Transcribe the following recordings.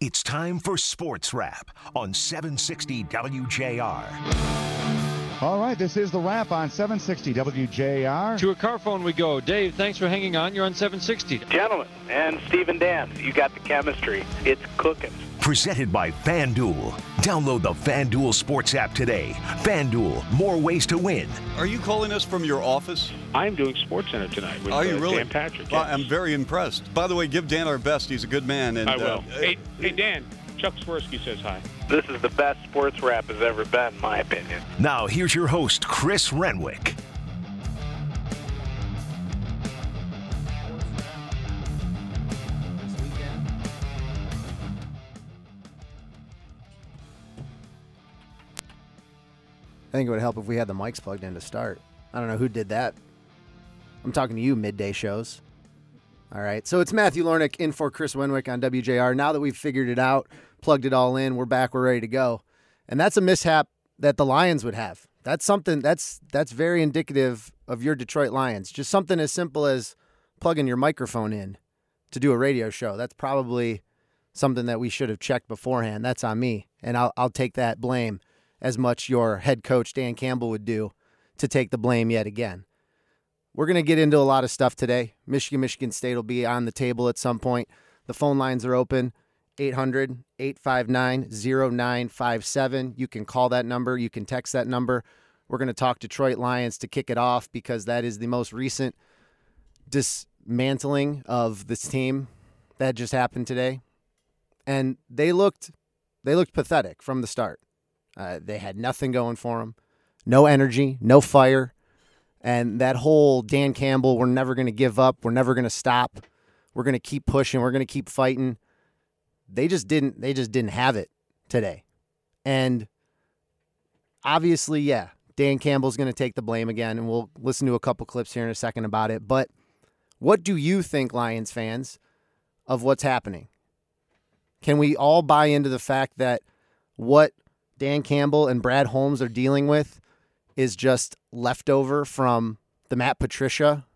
It's time for Sports Wrap on 760 WJR. All right, this is the wrap on 760 WJR. To a car phone we go. Dave, thanks for hanging on. You're on 760. Gentlemen, and Steve and Dan, you got the chemistry. It's cooking. Presented by FanDuel. Download the FanDuel Sports app today. FanDuel, more ways to win. Are you calling us from your office? I'm doing SportsCenter tonight with Are you uh, really? Dan Patrick. Well, yes. I'm very impressed. By the way, give Dan our best. He's a good man. And I will. uh, hey, hey, Dan. Chuck Swirsky says hi. This is the best Sports Wrap has ever been, in my opinion. Now, here's your host, Chris Renwick. I think it would help if we had the mics plugged in to start. I don't know who did that. I'm talking to you, midday shows. All right. So it's Matthew Lornick in for Chris Renwick on WJR. Now that we've figured it out, plugged it all in, we're back, we're ready to go. And that's a mishap that the Lions would have. That's something that's that's very indicative of your Detroit Lions. Just something as simple as plugging your microphone in to do a radio show. That's probably something that we should have checked beforehand. That's on me. And I'll I'll take that blame as much your head coach Dan Campbell would do to take the blame yet again. We're going to get into a lot of stuff today. Michigan, Michigan State will be on the table at some point. The phone lines are open 800 859 0957. You can call that number, you can text that number. We're going to talk Detroit Lions to kick it off because that is the most recent dismantling of this team that just happened today. And they looked they looked pathetic from the start. Uh, they had nothing going for them, no energy, no fire. And that whole Dan Campbell, we're never going to give up. We're never going to stop. We're going to keep pushing. We're going to keep fighting. They just didn't. They just didn't have it today. And obviously, yeah, Dan Campbell's going to take the blame again, and we'll listen to a couple clips here in a second about it. But what do you think, Lions fans, of what's happening? Can we all buy into the fact that what Dan Campbell and Brad Holmes are dealing with is just leftover from the Matt Patricia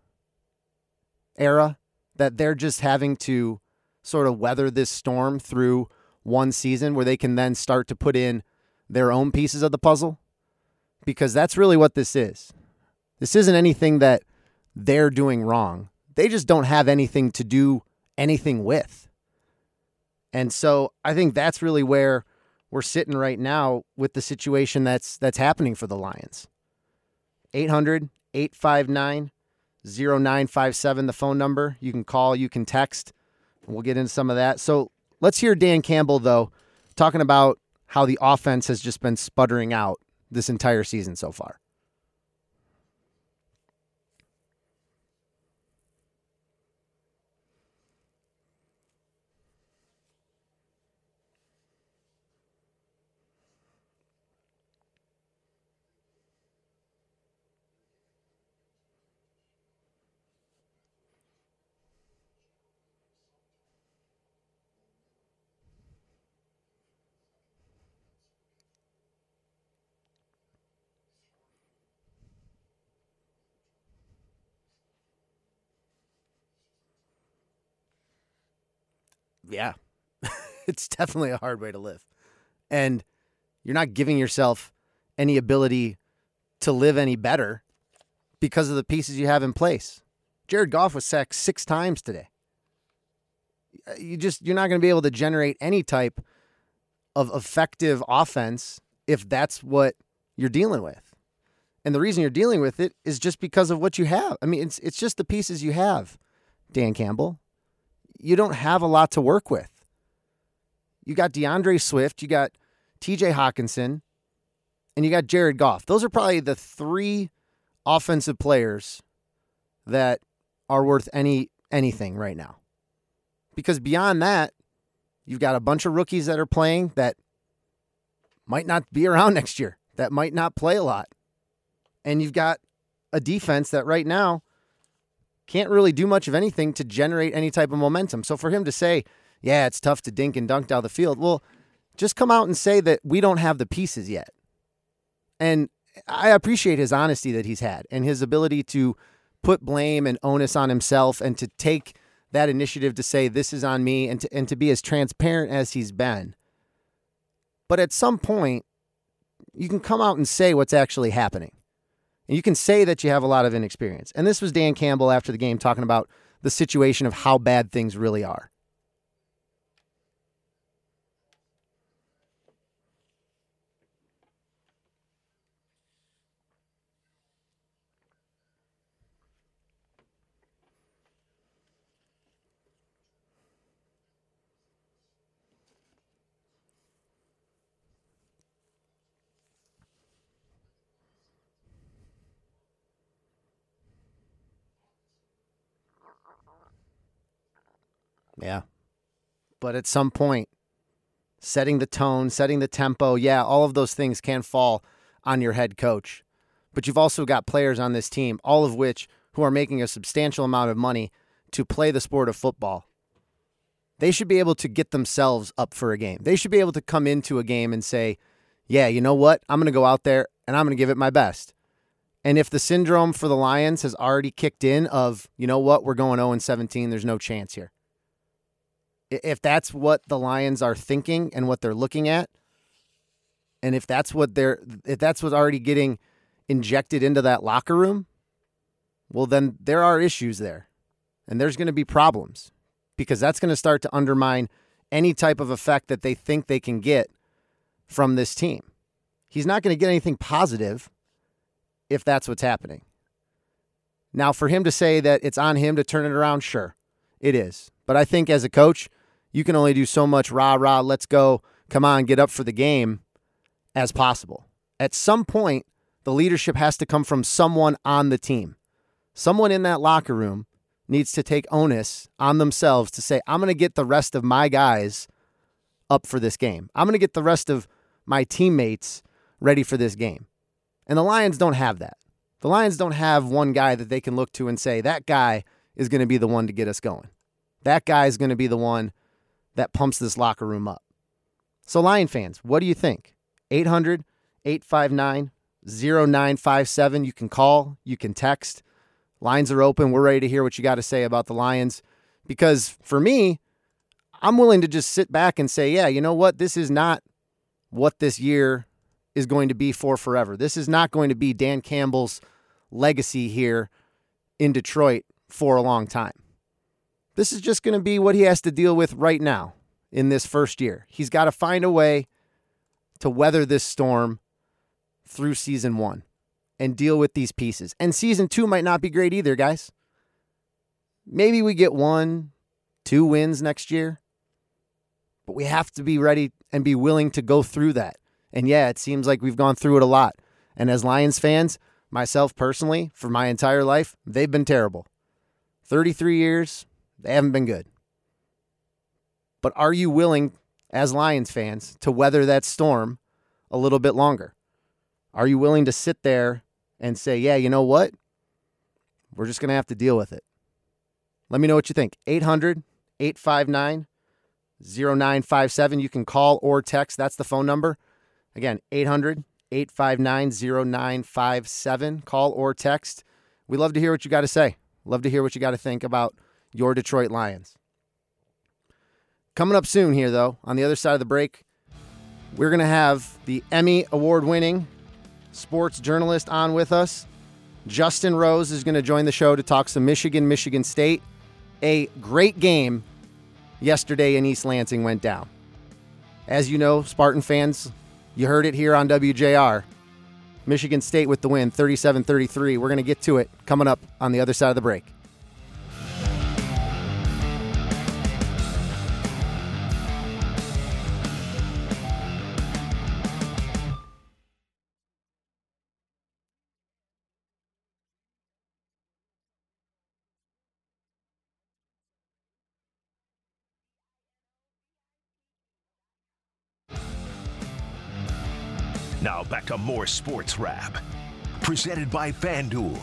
era, that they're just having to sort of weather this storm through one season where they can then start to put in their own pieces of the puzzle? Because that's really what this is. This isn't anything that they're doing wrong. They just don't have anything to do anything with. And so I think that's really where we're sitting right now with the situation that's that's happening for the Lions. 800 859 0957 the phone number. You can call, you can text. We'll get into some of that. So, let's hear Dan Campbell though talking about how the offense has just been sputtering out this entire season so far. Yeah, it's definitely a hard way to live. And you're not giving yourself any ability to live any better because of the pieces you have in place. Jared Goff was sacked six times today. Uh, you just you're not going to be able to generate any type of effective offense if that's what you're dealing with. And the reason you're dealing with it is just because of what you have. I mean, it's it's just the pieces you have, Dan Campbell you don't have a lot to work with. You got DeAndre Swift, you got TJ Hockenson, and you got Jared Goff. Those are probably the three offensive players that are worth any anything right now. Because beyond that, you've got a bunch of rookies that are playing that might not be around next year, that might not play a lot. And you've got a defense that right now can't really do much of anything to generate any type of momentum. So for him to say, yeah, it's tough to dink and dunk down the field, well, just come out and say that we don't have the pieces yet. And I appreciate his honesty that he's had and his ability to put blame and onus on himself and to take that initiative to say this is on me and to, and to be as transparent as he's been. But at some point, you can come out and say what's actually happening. You can say that you have a lot of inexperience. And this was Dan Campbell after the game talking about the situation of how bad things really are. Yeah. But at some point, setting the tone, setting the tempo, yeah, all of those things can fall on your head coach. But you've also got players on this team, all of which who are making a substantial amount of money to play the sport of football. They should be able to get themselves up for a game. They should be able to come into a game and say, yeah, you know what? I'm going to go out there and I'm going to give it my best. And if the syndrome for the Lions has already kicked in of, you know what, we're going 0 17, there's no chance here if that's what the Lions are thinking and what they're looking at, and if that's what they're if that's what's already getting injected into that locker room, well then there are issues there. And there's going to be problems because that's going to start to undermine any type of effect that they think they can get from this team. He's not going to get anything positive if that's what's happening. Now, for him to say that it's on him to turn it around, sure, it is. But I think as a coach, you can only do so much rah rah, let's go, come on, get up for the game as possible. At some point, the leadership has to come from someone on the team. Someone in that locker room needs to take onus on themselves to say, I'm going to get the rest of my guys up for this game. I'm going to get the rest of my teammates ready for this game. And the Lions don't have that. The Lions don't have one guy that they can look to and say, that guy is going to be the one to get us going. That guy is going to be the one that pumps this locker room up. So, Lion fans, what do you think? 800 859 0957. You can call, you can text. Lines are open. We're ready to hear what you got to say about the Lions. Because for me, I'm willing to just sit back and say, yeah, you know what? This is not what this year is going to be for forever. This is not going to be Dan Campbell's legacy here in Detroit for a long time. This is just going to be what he has to deal with right now in this first year. He's got to find a way to weather this storm through season one and deal with these pieces. And season two might not be great either, guys. Maybe we get one, two wins next year, but we have to be ready and be willing to go through that. And yeah, it seems like we've gone through it a lot. And as Lions fans, myself personally, for my entire life, they've been terrible. 33 years, they haven't been good. But are you willing, as Lions fans, to weather that storm a little bit longer? Are you willing to sit there and say, yeah, you know what? We're just going to have to deal with it. Let me know what you think. 800 859 0957. You can call or text. That's the phone number. Again, 800 859 0957. Call or text. We love to hear what you got to say. Love to hear what you got to think about your Detroit Lions. Coming up soon here, though, on the other side of the break, we're going to have the Emmy Award winning sports journalist on with us. Justin Rose is going to join the show to talk some Michigan, Michigan State. A great game yesterday in East Lansing went down. As you know, Spartan fans, you heard it here on WJR. Michigan State with the win, 37 33. We're going to get to it coming up on the other side of the break. More sports wrap. Presented by FanDuel.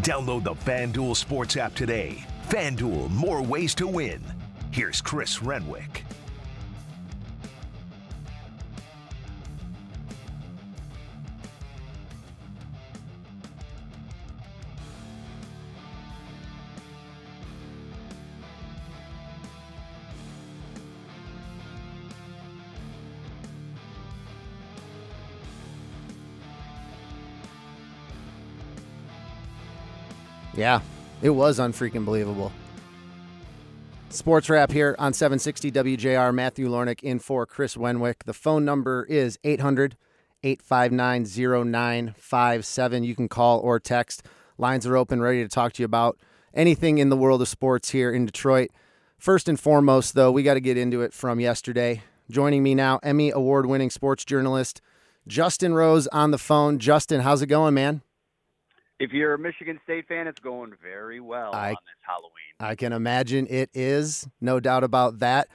Download the FanDuel Sports app today. FanDuel, more ways to win. Here's Chris Renwick. Yeah, it was unfreaking believable. Sports wrap here on 760 WJR. Matthew Lornick in for Chris Renwick. The phone number is 800 859 0957. You can call or text. Lines are open, ready to talk to you about anything in the world of sports here in Detroit. First and foremost, though, we got to get into it from yesterday. Joining me now, Emmy award winning sports journalist Justin Rose on the phone. Justin, how's it going, man? If you're a Michigan State fan, it's going very well I- on this Halloween. I can imagine it is. No doubt about that.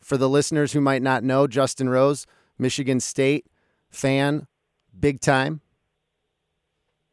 For the listeners who might not know, Justin Rose, Michigan State fan, big time.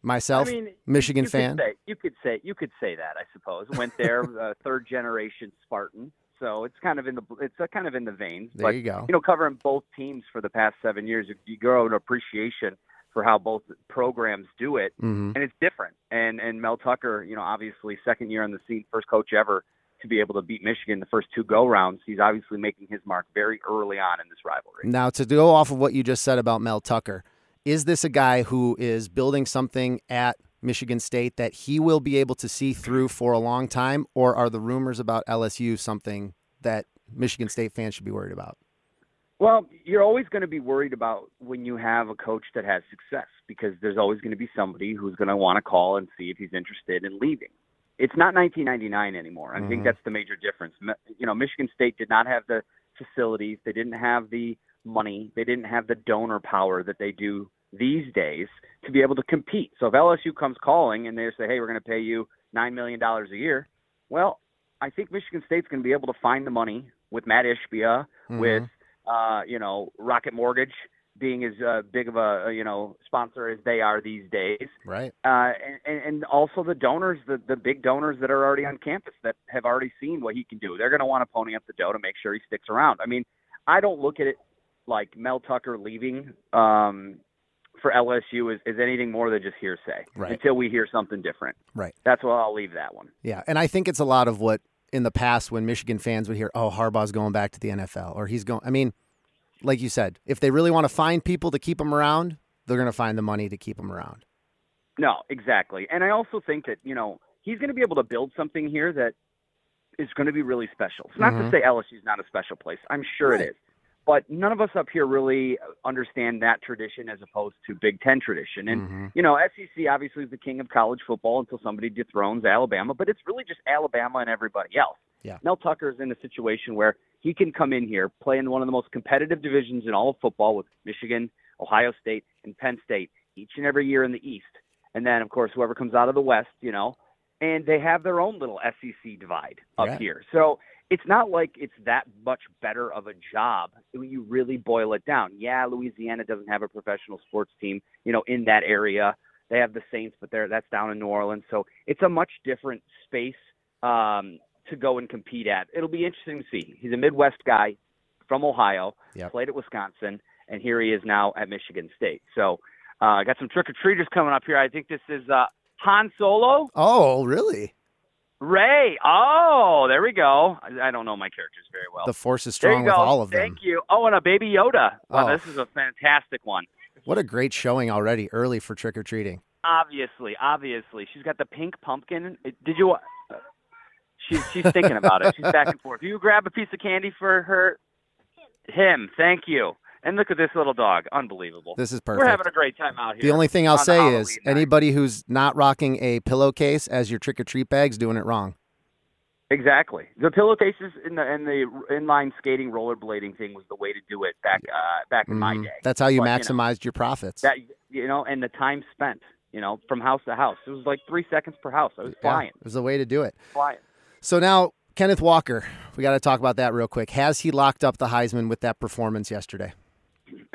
Myself, I mean, Michigan you fan. Could say, you could say you could say that. I suppose went there, uh, third generation Spartan. So it's kind of in the it's uh, kind of in the veins. There but, you go. You know, covering both teams for the past seven years, you, you grow an appreciation for how both programs do it, hmm and it's different. And and Mel Tucker, you know, obviously second year on the scene, first coach ever to be able to beat Michigan the first two go rounds. He's obviously making his mark very early on in this rivalry. Now, to go off of what you just said about Mel Tucker, is this a guy who is building something at Michigan State that he will be able to see through for a long time, or are the rumors about LSU something that Michigan State fans should be worried about? Well, you're always going to be worried about when you have a coach that has success because there's always going to be somebody who's going to want to call and see if he's interested in leaving. It's not 1999 anymore. I think Mhm. that's the major difference. You know, Michigan State did not have the facilities, they didn't have the money, they didn't have the donor power that they do these days to be able to compete. So if LSU comes calling and they say, "Hey, we're going to pay you 9 million dollars a year." Well, I think Michigan State's going to be able to find the money with Matt Ishbia, with uh, you know, Rocket Mortgage being as uh, big of a uh, you know sponsor as they are these days, Right. uh, and, and also the donors, the the big donors that are already on campus that have already seen what he can do. They're going to want to pony up the dough to make sure he sticks around. I mean, I don't look at it like Mel Tucker leaving um, for LSU is, is anything more than just hearsay Right. until we hear something different. Right. That's why I'll leave that one. Yeah, and I think it's a lot of what in the past when Michigan fans would hear, "Oh, Harbaugh's going back to the NFL," or he's going. I mean, like you said, if they really want to find people to keep him around, they're going to find the money to keep him around. No, exactly. And I also think that, you know, he's going to be able to build something here that is going to be really special. It's not Mhm. to say LSU is not a special place. I'm sure Right. it is. But none of us up here really understand that tradition as opposed to Big Ten tradition. And, Mhm. you know, SEC obviously is the king of college football until somebody dethrones Alabama, but it's really just Alabama and everybody else. Yeah. Mel Tucker is in a situation where he can come in here, play in one of the most competitive divisions in all of football with Michigan, Ohio State, and Penn State each and every year in the East. And then, of course, whoever comes out of the West, you know, and they have their own little SEC divide up Yeah. here. So it's not like it's that much better of a job when you really boil it down. Yeah, Louisiana doesn't have a professional sports team, you know, in that area. They have the Saints, but they're that's down in New Orleans. So it's a much different space um, to go and compete at. It'll be interesting to see. He's a Midwest guy from Ohio, Yep. played at Wisconsin, and here he is now at Michigan State. So uh, I got some trick or treaters coming up here. I think this is uh, Han Solo. Oh, really? Rey. Oh, there we go. I, I don't know my characters very well. The force is strong with go. all of them. Thank you. Oh, and a baby Yoda. Wow, Oh. this is a fantastic one. What a great showing already early for trick or treating. Obviously, obviously, she's got the pink pumpkin. Did you? Uh, she's she's thinking about it. She's back and forth. Do you grab a piece of candy for her? Him. Thank you. And look at this little dog. Unbelievable. This is perfect. We're having a great time out here. The only thing I'll say Halloween is night. anybody who's not rocking a pillowcase as your trick or treat bag's doing it wrong. Exactly. The pillowcases in the and the inline skating rollerblading thing was the way to do it back uh, back in my Mhm. day. That's how you But, know, maximized your profits. that you know, and the time spent, you know, from house to house. It was like three seconds per house. I was Yeah, flying, it was the way to do it. flying. So now, Kenneth Walker, we got to talk about that real quick. Has he locked up the Heisman with that performance yesterday?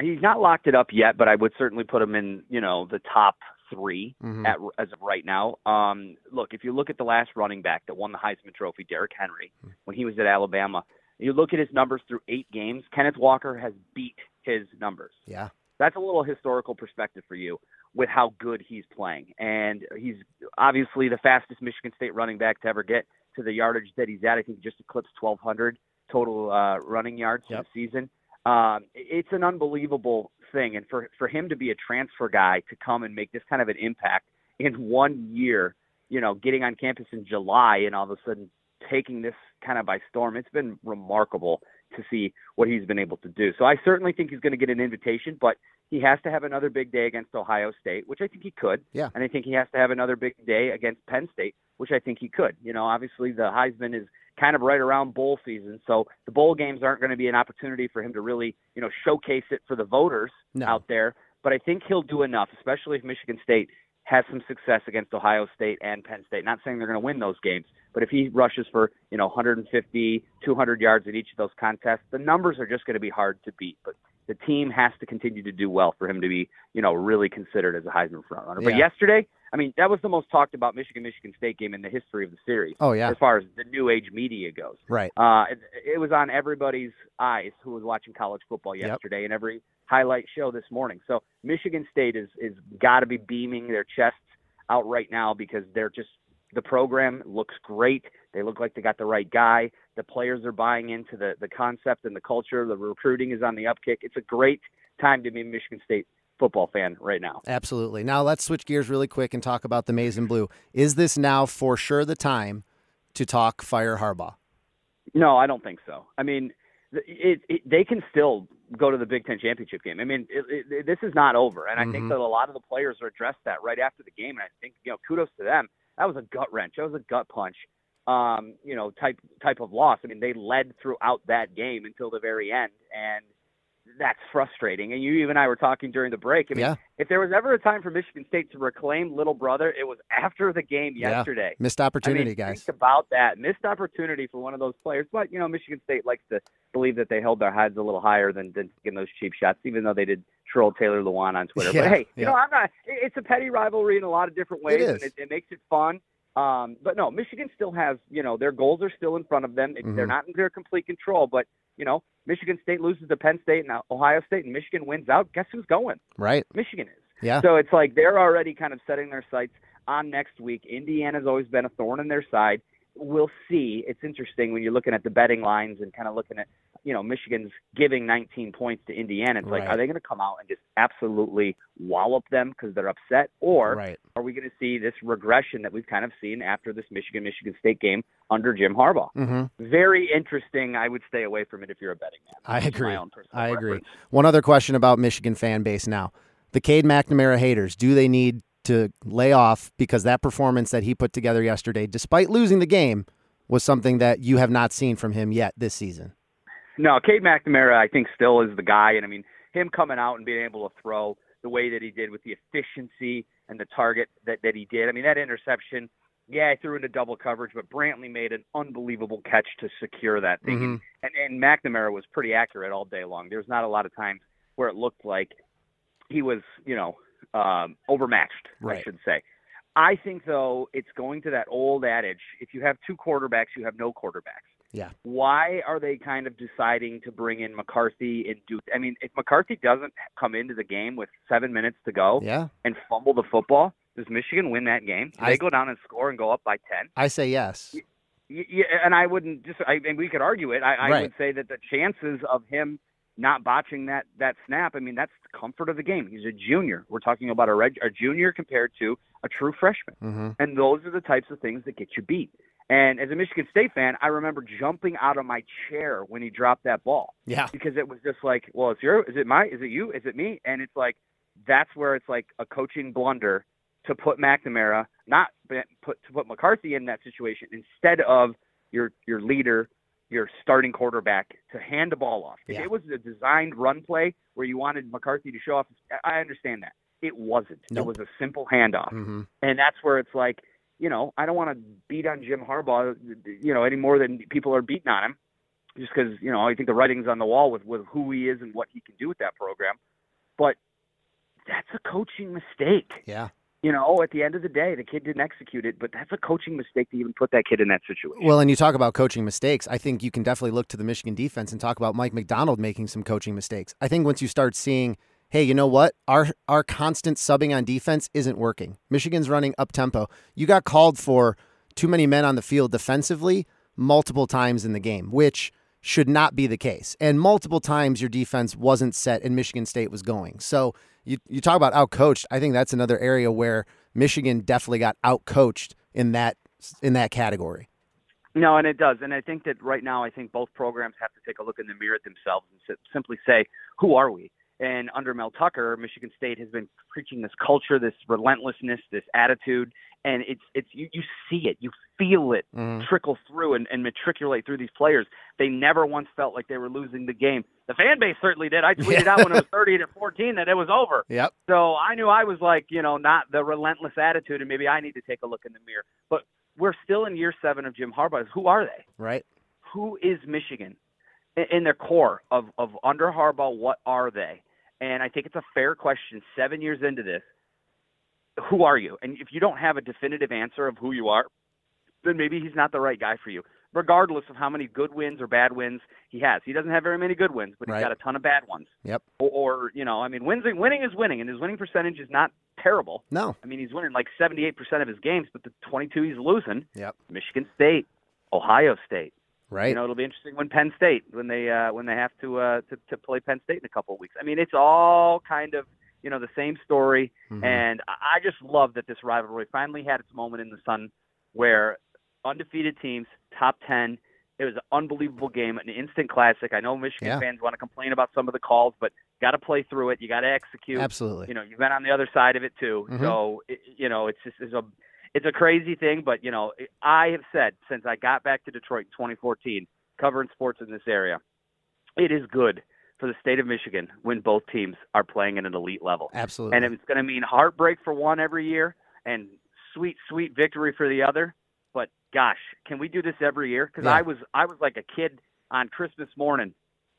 He's not locked it up yet, but I would certainly put him in, you know, the top 3 Mhm. at as of right now. Um, look, if you look at the last running back that won the Heisman Trophy, Derrick Henry, when he was at Alabama, you look at his numbers through eight games. Kenneth Walker has beat his numbers. Yeah. that's a little historical perspective for you with how good he's playing. And he's obviously the fastest Michigan State running back to ever get to the yardage that he's at. I think he just eclipsed 1,200 total uh, running yards Yep. for the season. Um, it's an unbelievable thing. And for, for him to be a transfer guy to come and make this kind of an impact in one year you know, getting on campus in July and all of a sudden taking this kind of by storm. It's been remarkable to see what he's been able to do. So I certainly think he's going to get an invitation, but he has to have another big day against Ohio State, which I think he could. Yeah. And I think he has to have another big day against Penn State, which I think he could. You know, obviously the Heisman is kind of right around bowl season, so the bowl games aren't going to be an opportunity for him to really, you know, showcase it for the voters No. out there. But I think he'll do enough, especially if Michigan State has some success against Ohio State and Penn State. Not saying they're going to win those games, but if he rushes for, you know, 150, 200 yards in each of those contests, the numbers are just going to be hard to beat. But the team has to continue to do well for him to be, you know, really considered as a Heisman frontrunner. But yesterday, I mean, that was the most talked about Michigan Michigan State game in the history of the series. Oh, yeah. As far as the new age media goes. Right. Uh, it, it was on everybody's eyes who was watching college football Yep. yesterday and every highlight show this morning. So Michigan State is is got to be beaming their chests out right now because they're just the program looks great. They look like they got the right guy. The players are buying into the the concept and the culture. The recruiting is on the upkick. It's a great time to be Michigan State football fan right now. Absolutely. Now let's switch gears really quick and talk about the maize and blue. Is this now for sure the time to talk fire Harbaugh? No, I don't think so. I mean, it, it, they can still go to the Big Ten championship game. I mean, it, this is not over, and I Mhm. think that a lot of the players are addressed that right after the game. And I think you know, kudos to them. That was a gut wrench. That was a gut punch. Um, you know, type type of loss. I mean, they led throughout that game until the very end, and that's frustrating. And you, and I were talking during the break. I mean, Yeah. if there was ever a time for Michigan State to reclaim little brother, it was after the game Yeah. yesterday. Missed opportunity, I mean, guys. Think about that missed opportunity for one of those players. But you know, Michigan State likes to believe that they held their heads a little higher than than taking those cheap shots, even though they did troll Taylor Lewan on Twitter. Yeah, but hey, you know, I'm not. It's a petty rivalry in a lot of different ways, is. and it, it makes it fun. Um, but no, Michigan still has, you know, their goals are still in front of them. They're Mhm. not in their complete control, but you know, Michigan State loses to Penn State and Ohio State, and Michigan wins out. Guess who's going? Right. Michigan is. Yeah. So it's like they're already kind of setting their sights on next week. Indiana's always been a thorn in their side. We'll see. It's interesting when you're looking at the betting lines and kind of looking at, you know, Michigan's giving 19 points to Indiana. It's like, are they going to come out and just absolutely wallop them because they're upset, or Right. are we going to see this regression that we've kind of seen after this Michigan Michigan State game under Jim Harbaugh? hmm Very interesting. I would stay away from it if you're a betting man. I agree. I agree. preference. One other question about Michigan fan base now. The Cade McNamara haters, do they need to lay off because that performance that he put together yesterday, despite losing the game, was something that you have not seen from him yet this season? No, Cade McNamara, I think, still is the guy. And I mean, him coming out and being able to throw the way that he did with the efficiency and the target that, that he did. I mean, that interception, yeah, I threw into double coverage, but Brantley made an unbelievable catch to secure that thing. Mhm. And, and McNamara was pretty accurate all day long. There's not a lot of times where it looked like he was, you know, um, overmatched, I should say. I think, though, it's going to that old adage if you have two quarterbacks, you have no quarterbacks Yeah. why are they kind of deciding to bring in McCarthy and do? I mean, if McCarthy doesn't come into the game with seven minutes to go Yeah. and fumble the football, does Michigan win that game? Do I- they go down and score and go up by ten? I say yes. Y- y- and I wouldn't just. I and we could argue it. I, I Right. would say that the chances of him not botching that that snap. I mean, that's the comfort of the game. He's a junior. We're talking about a reg, a junior compared to a true freshman. hmm And those are the types of things that get you beat. And as a Michigan State fan, I remember jumping out of my chair when he dropped that ball Yeah. because it was just like, well, it's your, is it my, is it you, is it me? And it's like, that's where it's like a coaching blunder to put McNamara, not put to put McCarthy in that situation instead of your your leader, your starting quarterback to hand the ball off. If Yeah. it was a designed run play where you wanted McCarthy to show off, I I understand that. It wasn't. Nope. It was a simple handoff. hmm And that's where it's like, you know, I don't want to beat on Jim Harbaugh, you know, any more than people are beating on him, just because you know I think the writing's on the wall with with who he is and what he can do with that program. But that's a coaching mistake. Yeah. You know, oh, at the end of the day, the kid didn't execute it, but that's a coaching mistake to even put that kid in that situation. Well, and you talk about coaching mistakes. I think you can definitely look to the Michigan defense and talk about Mike Macdonald making some coaching mistakes. I think once you start seeing, hey, you know what? Our our constant subbing on defense isn't working. Michigan's running up tempo. You got called for too many men on the field defensively multiple times in the game, which should not be the case. And multiple times your defense wasn't set and Michigan State was going. So you you talk about outcoached. I think that's another area where Michigan definitely got outcoached in that in that category. No, and it does. And I think that right now, I think both programs have to take a look in the mirror at themselves and simply say, who are we? And under Mel Tucker, Michigan State has been preaching this culture, this relentlessness, this attitude, and it's it's you, you see it, you feel it Mhm. trickle through and, and matriculate through these players. They never once felt like they were losing the game. The fan base certainly did. I tweeted Yeah. out when it was 30 to 14 that it was over. Yep. So I knew I was like, you know, not the relentless attitude, and maybe I need to take a look in the mirror. But we're still in year seven of Jim Harbaugh. Who are they? Right. Who is Michigan? In- In their core of, of under Harbaugh, what are they? And I think it's a fair question. Seven years into this, who are you? And if you don't have a definitive answer of who you are, then maybe he's not the right guy for you. Regardless of how many good wins or bad wins he has, he doesn't have very many good wins, but he's Right. got a ton of bad ones. Yep. Or, or you know, I mean, wins, winning is winning, and his winning percentage is not terrible. No. I mean, he's winning like 78% of his games, but the 22 he's losing. Yep. Michigan State, Ohio State. Right. You know, it'll be interesting when Penn State when they uh, when they have to, uh, to to play Penn State in a couple of weeks. I mean, it's all kind of you know the same story, Mhm. and I just love that this rivalry finally had its moment in the sun, where undefeated teams, top ten. It was an unbelievable game, an instant classic. I know Michigan Yeah. fans want to complain about some of the calls, but got to play through it. You got to execute Absolutely. you know you've been on the other side of it too Mhm. so it, you know it's just it's a it's a crazy thing but you know i have said since i got back to detroit in 2014 covering sports in this area it is good for the state of michigan when both teams are playing at an elite level Absolutely. and it's going to mean heartbreak for one every year and sweet sweet victory for the other but gosh can we do this every year because Yeah. i was i was like a kid on christmas morning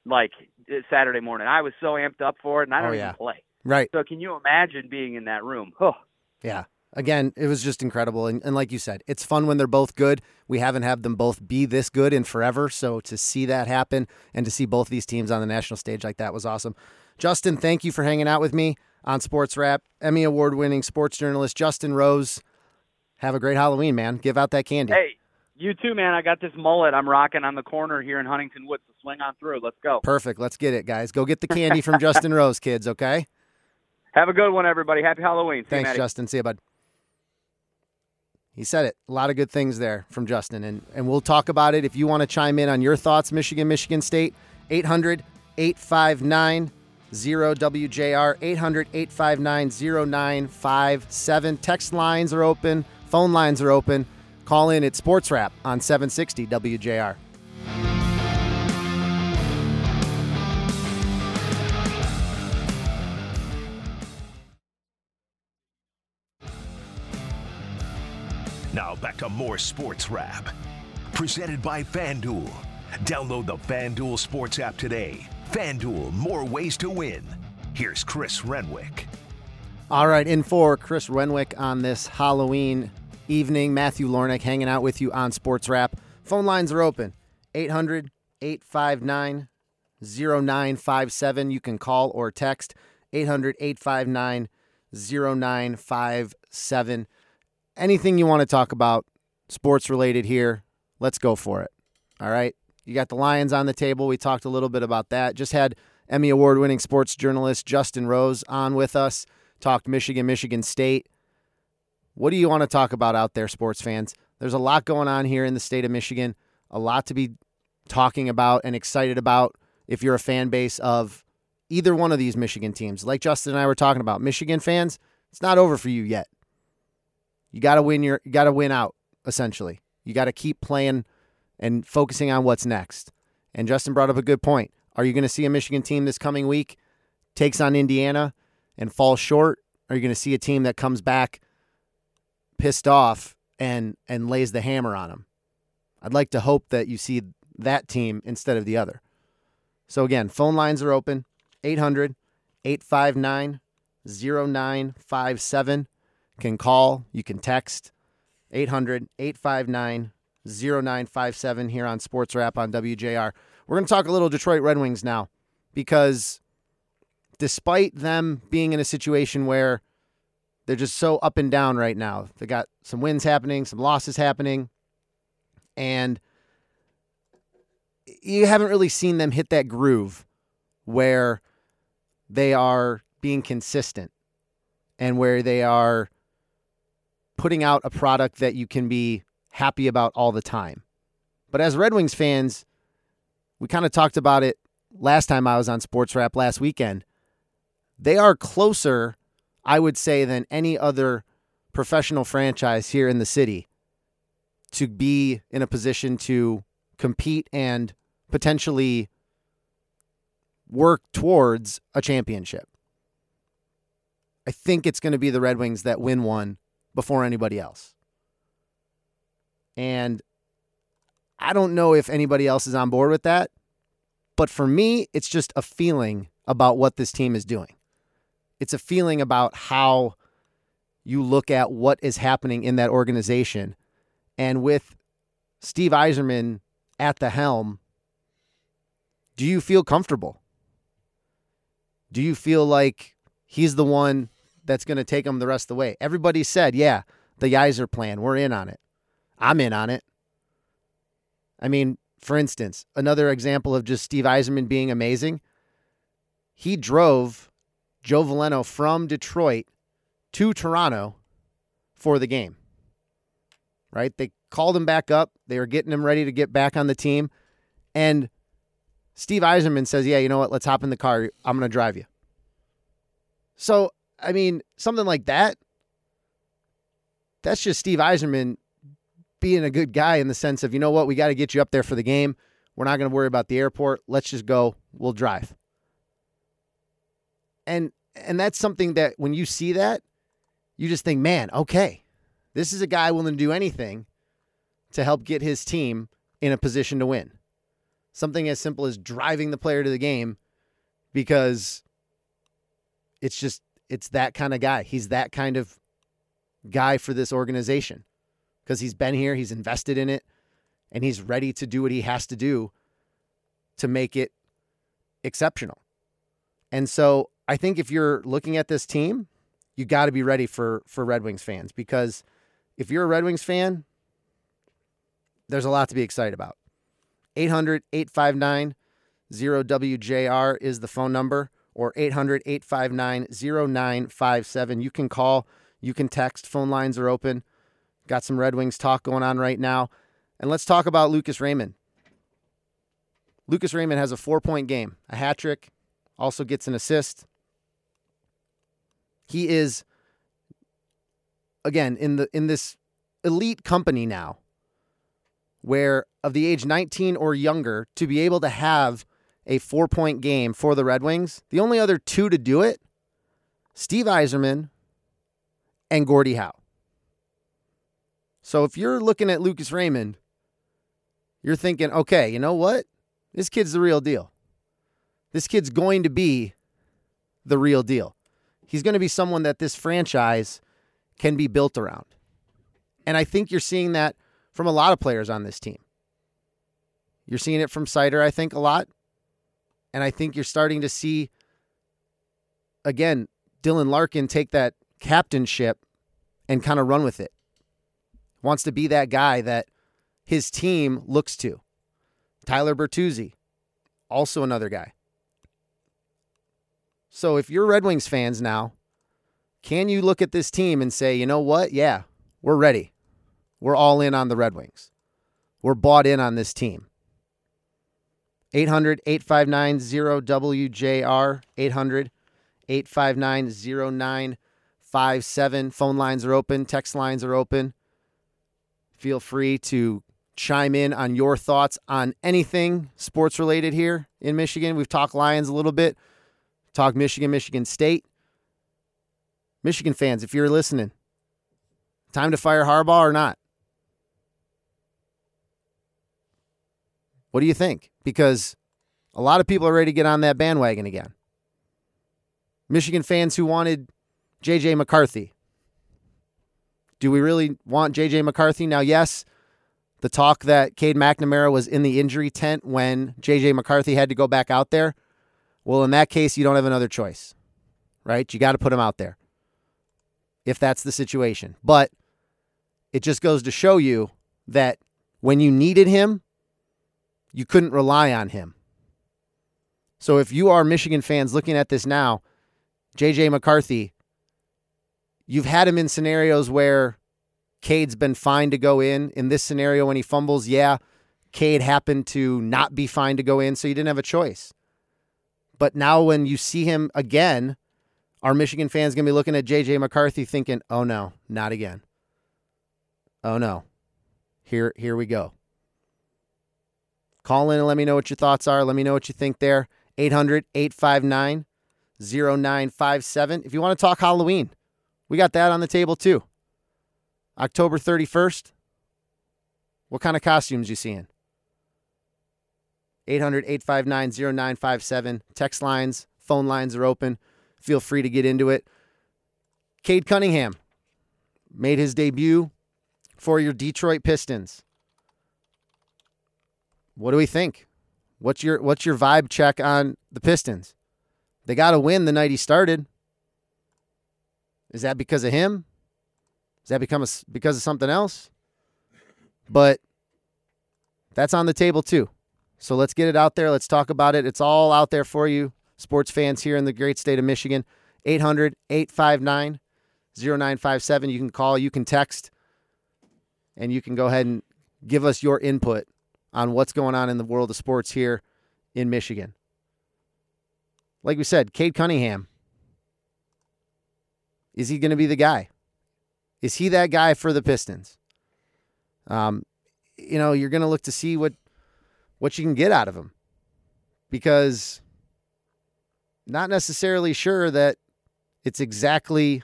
like uh, saturday morning i was so amped up for it and i Oh, don't yeah. even play right. so can you imagine being in that room? Oh, Yeah. Again, it was just incredible. And, and like you said, it's fun when they're both good. We haven't had them both be this good in forever. So to see that happen and to see both these teams on the national stage like that was awesome. Justin, thank you for hanging out with me on Sports Wrap. Emmy Award winning sports journalist Justin Rose. Have a great Halloween, man. Give out that candy. hey, you too, man. I got this mullet I'm rocking on the corner here in Huntington Woods. So swing on through. Let's go. Perfect. Let's get it, guys. Go get the candy from Justin Rose, kids, okay? Have a good one, everybody. Happy Halloween. See Thanks. Justin. See you, bud. He said it. A lot of good things there from Justin. And, and we'll talk about it. If you want to chime in on your thoughts, Michigan, Michigan State, 800 859 0WJR, 800 859 0957. Text lines are open, phone lines are open. Call in at Sports Wrap on 760 WJR. Back to more Sports Wrap. Presented by FanDuel. Download the FanDuel Sports app today. FanDuel, more ways to win. Here's Chris Renwick. All right, in for Chris Renwick on this Halloween evening. Matthew Lornick hanging out with you on Sports Wrap. Phone lines are open 800 859 0957. You can call or text 800 859 0957. Anything you want to talk about sports related here, let's go for it. All right. You got the Lions on the table. We talked a little bit about that. Just had Emmy Award winning sports journalist Justin Rose on with us. Talked Michigan, Michigan State. What do you want to talk about out there, sports fans? There's a lot going on here in the state of Michigan, a lot to be talking about and excited about if you're a fan base of either one of these Michigan teams. Like Justin and I were talking about, Michigan fans, it's not over for you yet. You got to win your you got to win out essentially. You got to keep playing and focusing on what's next. And Justin brought up a good point. Are you going to see a Michigan team this coming week takes on Indiana and falls short? Are you going to see a team that comes back pissed off and and lays the hammer on them? I'd like to hope that you see that team instead of the other. So again, phone lines are open 800 859 0957. Can call, you can text 800 859 0957 here on Sports Wrap on WJR. We're going to talk a little Detroit Red Wings now because despite them being in a situation where they're just so up and down right now, they got some wins happening, some losses happening, and you haven't really seen them hit that groove where they are being consistent and where they are putting out a product that you can be happy about all the time. But as Red Wings fans, we kind of talked about it last time I was on Sports Wrap last weekend. They are closer, I would say, than any other professional franchise here in the city to be in a position to compete and potentially work towards a championship. I think it's going to be the Red Wings that win one before anybody else. And I don't know if anybody else is on board with that, but for me, it's just a feeling about what this team is doing. It's a feeling about how you look at what is happening in that organization. And with Steve Yzerman at the helm, do you feel comfortable? Do you feel like he's the one that's going to take them the rest of the way? Everybody said, yeah, the Yzer plan, we're in on it. I'm in on it. I mean, for instance, another example of just Steve Yzerman being amazing. He drove Joe Veleno from Detroit to Toronto for the game. Right? They called him back up. They were getting him ready to get back on the team. And Steve Yzerman says, Yeah, you know what? Let's hop in the car. I'm going to drive you. So, I mean, something like that, that's just Steve Yzerman being a good guy in the sense of, you know what? We got to get you up there for the game. We're not going to worry about the airport. Let's just go. We'll drive. And and that's something that when you see that, you just think, man, okay, this is a guy willing to do anything to help get his team in a position to win. Something as simple as driving the player to the game because it's just, it's that kind of guy. He's that kind of guy for this organization because he's been here, he's invested in it, and he's ready to do what he has to do to make it exceptional. And so I think if you're looking at this team, you got to be ready for for Red Wings fans because if you're a Red Wings fan, there's a lot to be excited about. 800 859 0WJR is the phone number, or 800 859 0957. You can call, you can text. Phone lines are open. Got some Red Wings talk going on right now. And let's talk about Lucas Raymond. Lucas Raymond has a four point game, a hat trick, also gets an assist. He is again in the in this elite company now where of the age 19 or younger to be able to have a four point game for the Red Wings, the only other two to do it, Steve Yzerman and Gordie Howe. So if you're looking at Lucas Raymond, you're thinking, okay, you know what? This kid's the real deal. This kid's going to be the real deal. He's going to be someone that this franchise can be built around. And I think you're seeing that from a lot of players on this team. You're seeing it from Seider, I think, a lot. And I think you're starting to see, again, Dylan Larkin take that captainship and kind of run with it. Wants to be that guy that his team looks to. Tyler Bertuzzi, also another guy. So if you're Red Wings fans now, can you look at this team and say, you know what? Yeah, we're ready. We're all in on the Red Wings. We're bought in on this team. 800 859 0WJR, 800 859 0957. Phone lines are open, text lines are open. Feel free to chime in on your thoughts on anything sports related here in Michigan. We've talked Lions a little bit. Talk Michigan, Michigan State. Michigan fans, if you're listening, time to fire Harbaugh or not? What do you think? Because a lot of people are ready to get on that bandwagon again. Michigan fans who wanted J.J. McCarthy. Do we really want J.J. McCarthy? Now, yes, the talk that Cade McNamara was in the injury tent when J.J. McCarthy had to go back out there well, in that case, you don't have another choice, right? You got to put him out there if that's the situation. But it just goes to show you that when you needed him, you couldn't rely on him. So if you are Michigan fans looking at this now, JJ McCarthy, you've had him in scenarios where Cade's been fine to go in. In this scenario, when he fumbles, yeah, Cade happened to not be fine to go in, so you didn't have a choice. But now when you see him again, are Michigan fans going to be looking at JJ McCarthy thinking, "Oh no, not again. Oh no. Here here we go." Call in and let me know what your thoughts are. Let me know what you think there. 800 859 0957. If you want to talk Halloween, we got that on the table too. October 31st. What kind of costumes you seeing? 800 859 0957. Text lines, phone lines are open. Feel free to get into it. Cade Cunningham made his debut for your Detroit Pistons. What do we think? What's your what's your vibe check on the Pistons? They got to win the night he started. Is that because of him? Does that become a, because of something else? But that's on the table too. So let's get it out there. Let's talk about it. It's all out there for you, sports fans here in the great state of Michigan. 800 859 0957. You can call, you can text, and you can go ahead and give us your input on what's going on in the world of sports here in Michigan. Like we said, Cade Cunningham. Is he going to be the guy? Is he that guy for the Pistons? Um, you know, you're going to look to see what what you can get out of him because not necessarily sure that it's exactly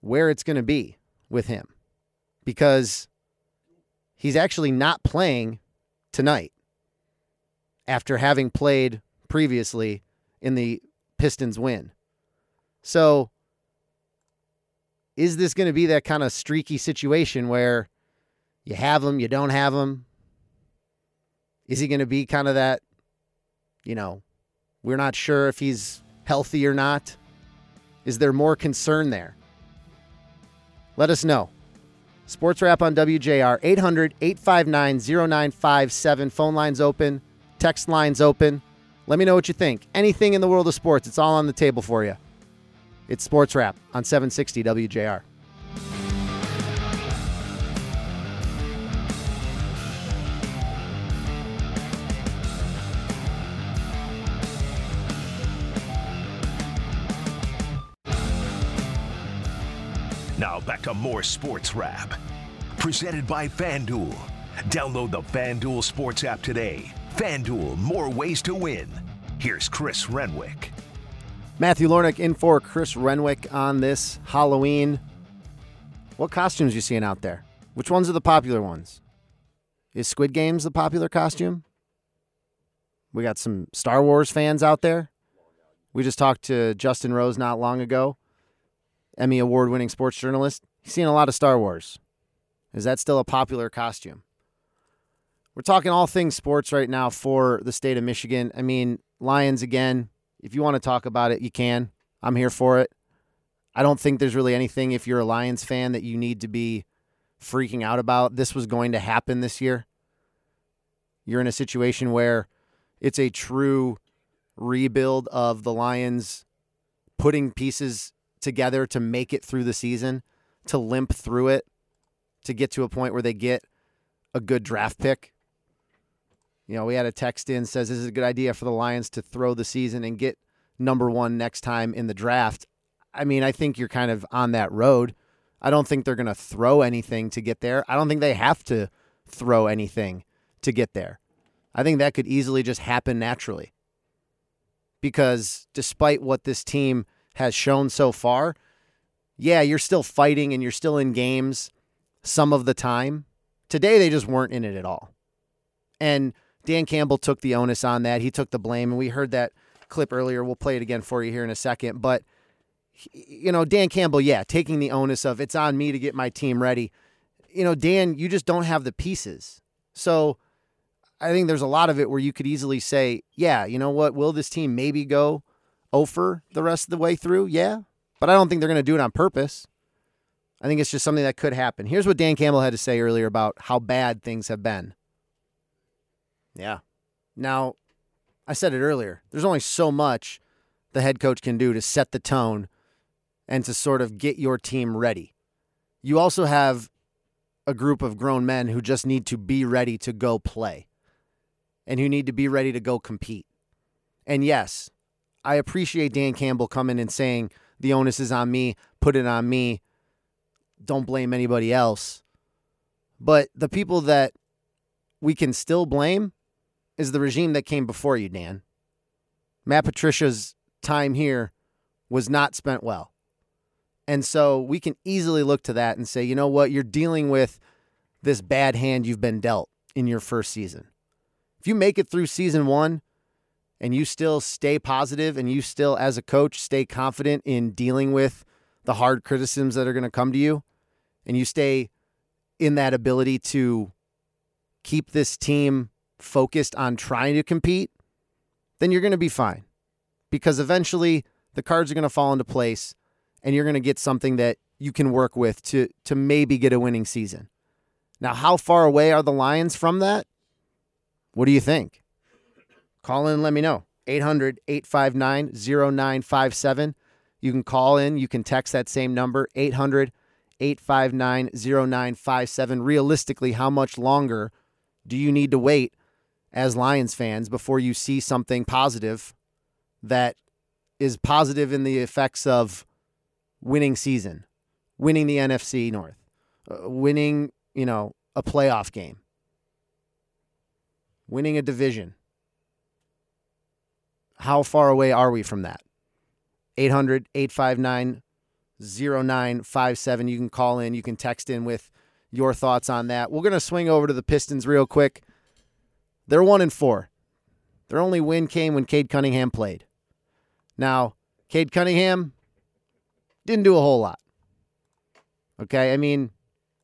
where it's going to be with him because he's actually not playing tonight after having played previously in the Pistons win. So, is this going to be that kind of streaky situation where you have him, you don't have him? Is he going to be kind of that, you know, we're not sure if he's healthy or not? Is there more concern there? Let us know. Sports Wrap on WJR, 800 859 0957. Phone lines open, text lines open. Let me know what you think. Anything in the world of sports, it's all on the table for you. It's Sports Wrap on 760 WJR. More Sports Wrap. Presented by FanDuel. Download the FanDuel Sports app today. FanDuel, more ways to win. Here's Chris Renwick. Matthew Lornick in for Chris Renwick on this Halloween. What costumes you seeing out there? Which ones are the popular ones? Is Squid Games the popular costume? We got some Star Wars fans out there. We just talked to Justin Rose not long ago, Emmy award winning sports journalist. He's seen a lot of Star Wars. Is that still a popular costume? We're talking all things sports right now for the state of Michigan. I mean, Lions again. If you want to talk about it, you can. I'm here for it. I don't think there's really anything, if you're a Lions fan, that you need to be freaking out about. This was going to happen this year. You're in a situation where it's a true rebuild of the Lions putting pieces together to make it through the season, to limp through it, to get to a point where they get a good draft pick. You know, we had a text in says this is a good idea for the Lions to throw the season and get number one next time in the draft. I mean, I think you're kind of on that road. I don't think they're going to throw anything to get there. I don't think they have to throw anything to get there. I think that could easily just happen naturally. Because despite what this team has shown so far, yeah, you're still fighting and you're still in games some of the time. Today, they just weren't in it at all. And Dan Campbell took the onus on that. He took the blame. And we heard that clip earlier. We'll play it again for you here in a second. But, you know, Dan Campbell, yeah, taking the onus of it's on me to get my team ready. You know, Dan, you just don't have the pieces. So I think there's a lot of it where you could easily say, yeah, you know what? Will this team maybe go over the rest of the way through? Yeah. But I don't think they're going to do it on purpose. I think it's just something that could happen. Here's what Dan Campbell had to say earlier about how bad things have been. Yeah. Now, I said it earlier. There's only so much the head coach can do to set the tone and to sort of get your team ready. you also have a group of grown men who just need to be ready to go play and who need to be ready to go compete. And yes, I appreciate Dan Campbell coming and saying the onus is on me, put it on me, don't blame anybody else. But the people that we can still blame is the regime that came before you, Dan. Matt Patricia's time here was not spent well. And so we can easily look to that and say, you know what, you're dealing with this bad hand you've been dealt in your first season. If you make it through season one and you still stay positive and you still, as a coach, stay confident in dealing with the hard criticisms that are going to come to you, and you stay in that ability to keep this team focused on trying to compete, then you're going to be fine. Because eventually the cards are going to fall into place and you're going to get something that you can work with to to maybe get a winning season. Now, how far away are the Lions from that? What do you think? Call in and let me know. 800 859 0957. You can call in, you can text that same number, 800 859 0957. Realistically, how much longer do you need to wait as Lions fans before you see something positive that is positive in the effects of winning season, winning the NFC North, uh, winning, you know, a playoff game, winning a division. How far away are we from that? 800 859 0957. You can call in, you can text in with your thoughts on that. We're going to swing over to the Pistons real quick. They're 1 and 4. Their only win came when Cade Cunningham played. Now, Cade Cunningham didn't do a whole lot. Okay, I mean,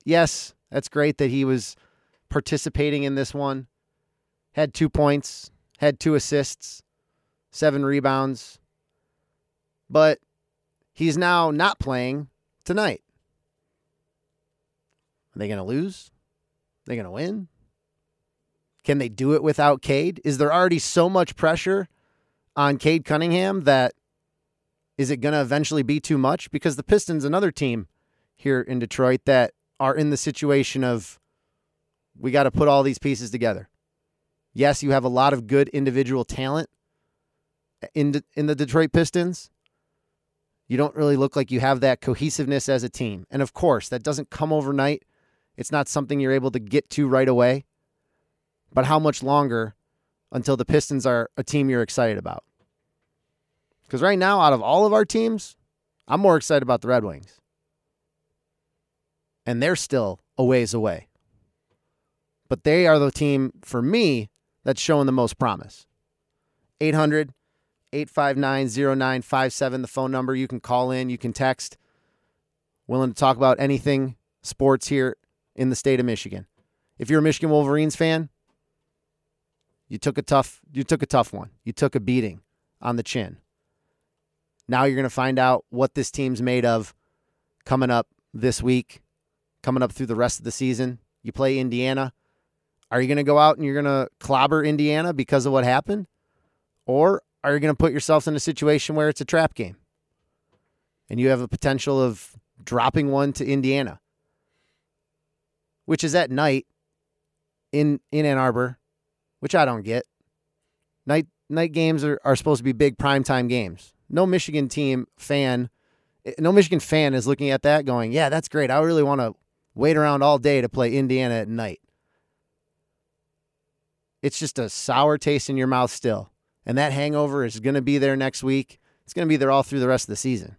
yes, that's great that he was participating in this one. Had 2 points, had 2 assists, 7 rebounds. But he's now not playing tonight. Are they going to lose? Are they going to win? Can they do it without Cade? Is there already so much pressure on Cade Cunningham that is it going to eventually be too much? Because the Pistons, another team here in Detroit that are in the situation of we got to put all these pieces together. Yes, you have a lot of good individual talent in in the Detroit Pistons, you don't really look like you have that cohesiveness as a team. And of course, that doesn't come overnight. It's not something you're able to get to right away. But how much longer until the Pistons are a team you're excited about? Because right now, out of all of our teams, I'm more excited about the Red Wings. And they're still a ways away. But they are the team, for me, that's showing the most promise. 800 859 0957, the phone number. You can call in, you can text. Willing to talk about anything sports here in the state of Michigan. If you're a Michigan Wolverines fan, you took a tough you took a tough one. You took a beating on the chin. Now you're going to find out what this team's made of coming up this week, coming up through the rest of the season. You play Indiana. Are you going to go out and you're going to clobber Indiana because of what happened? Or are you going to put yourself in a situation where it's a trap game and you have a potential of dropping one to Indiana, which is at night in in Ann Arbor, which I don't get. Night night games are, are supposed to be big primetime games. No Michigan team fan, eh, no Michigan fan is looking at that going, yeah, that's great. I really want to wait around all day to play Indiana at night. It's just a sour taste in your mouth still and that hangover is going to be there next week. It's going to be there all through the rest of the season.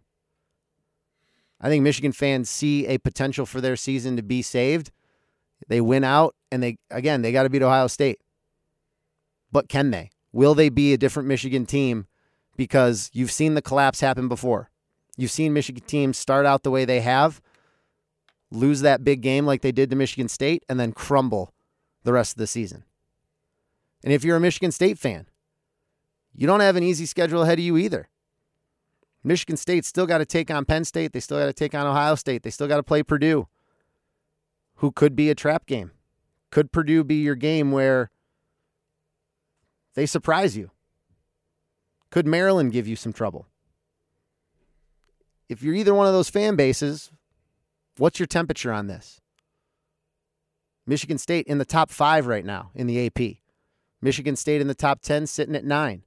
I think Michigan fans see a potential for their season to be saved. They win out, and they again they got to beat Ohio State. But can they? Will they be a different Michigan team? Because you've seen the collapse happen before. You've seen Michigan teams start out the way they have, lose that big game like they did to Michigan State, and then crumble the rest of the season. And if you're a Michigan State fan, you don't have an easy schedule ahead of you either. Michigan State still got to take on Penn State. They still got to take on Ohio State. They still got to play Purdue, who could be a trap game. Could Purdue be your game where they surprise you? Could Maryland give you some trouble? If you're either one of those fan bases, What's your temperature on this? Michigan State in the top five right now in the AP. Michigan State in the top 10, sitting at nine.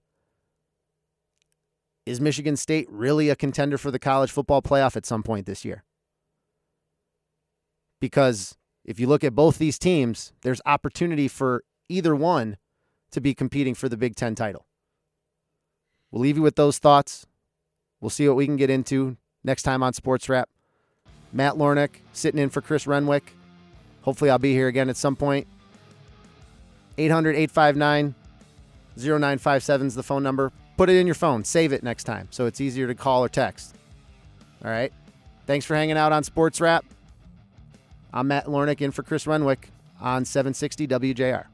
Is Michigan State really a contender for the college football playoff at some point this year? Because if you look at both these teams, there's opportunity for either one to be competing for the Big Ten title. We'll leave you with those thoughts. We'll see what we can get into next time on Sports Wrap. Matt Lornick sitting in for Chris Renwick. Hopefully, I'll be here again at some point. 800 859 0957 is the phone number. Put it in your phone. Save it next time so it's easier to call or text. All right. Thanks for hanging out on Sports Wrap. I'm Matt Lornick in for Chris Renwick on 760 WJR.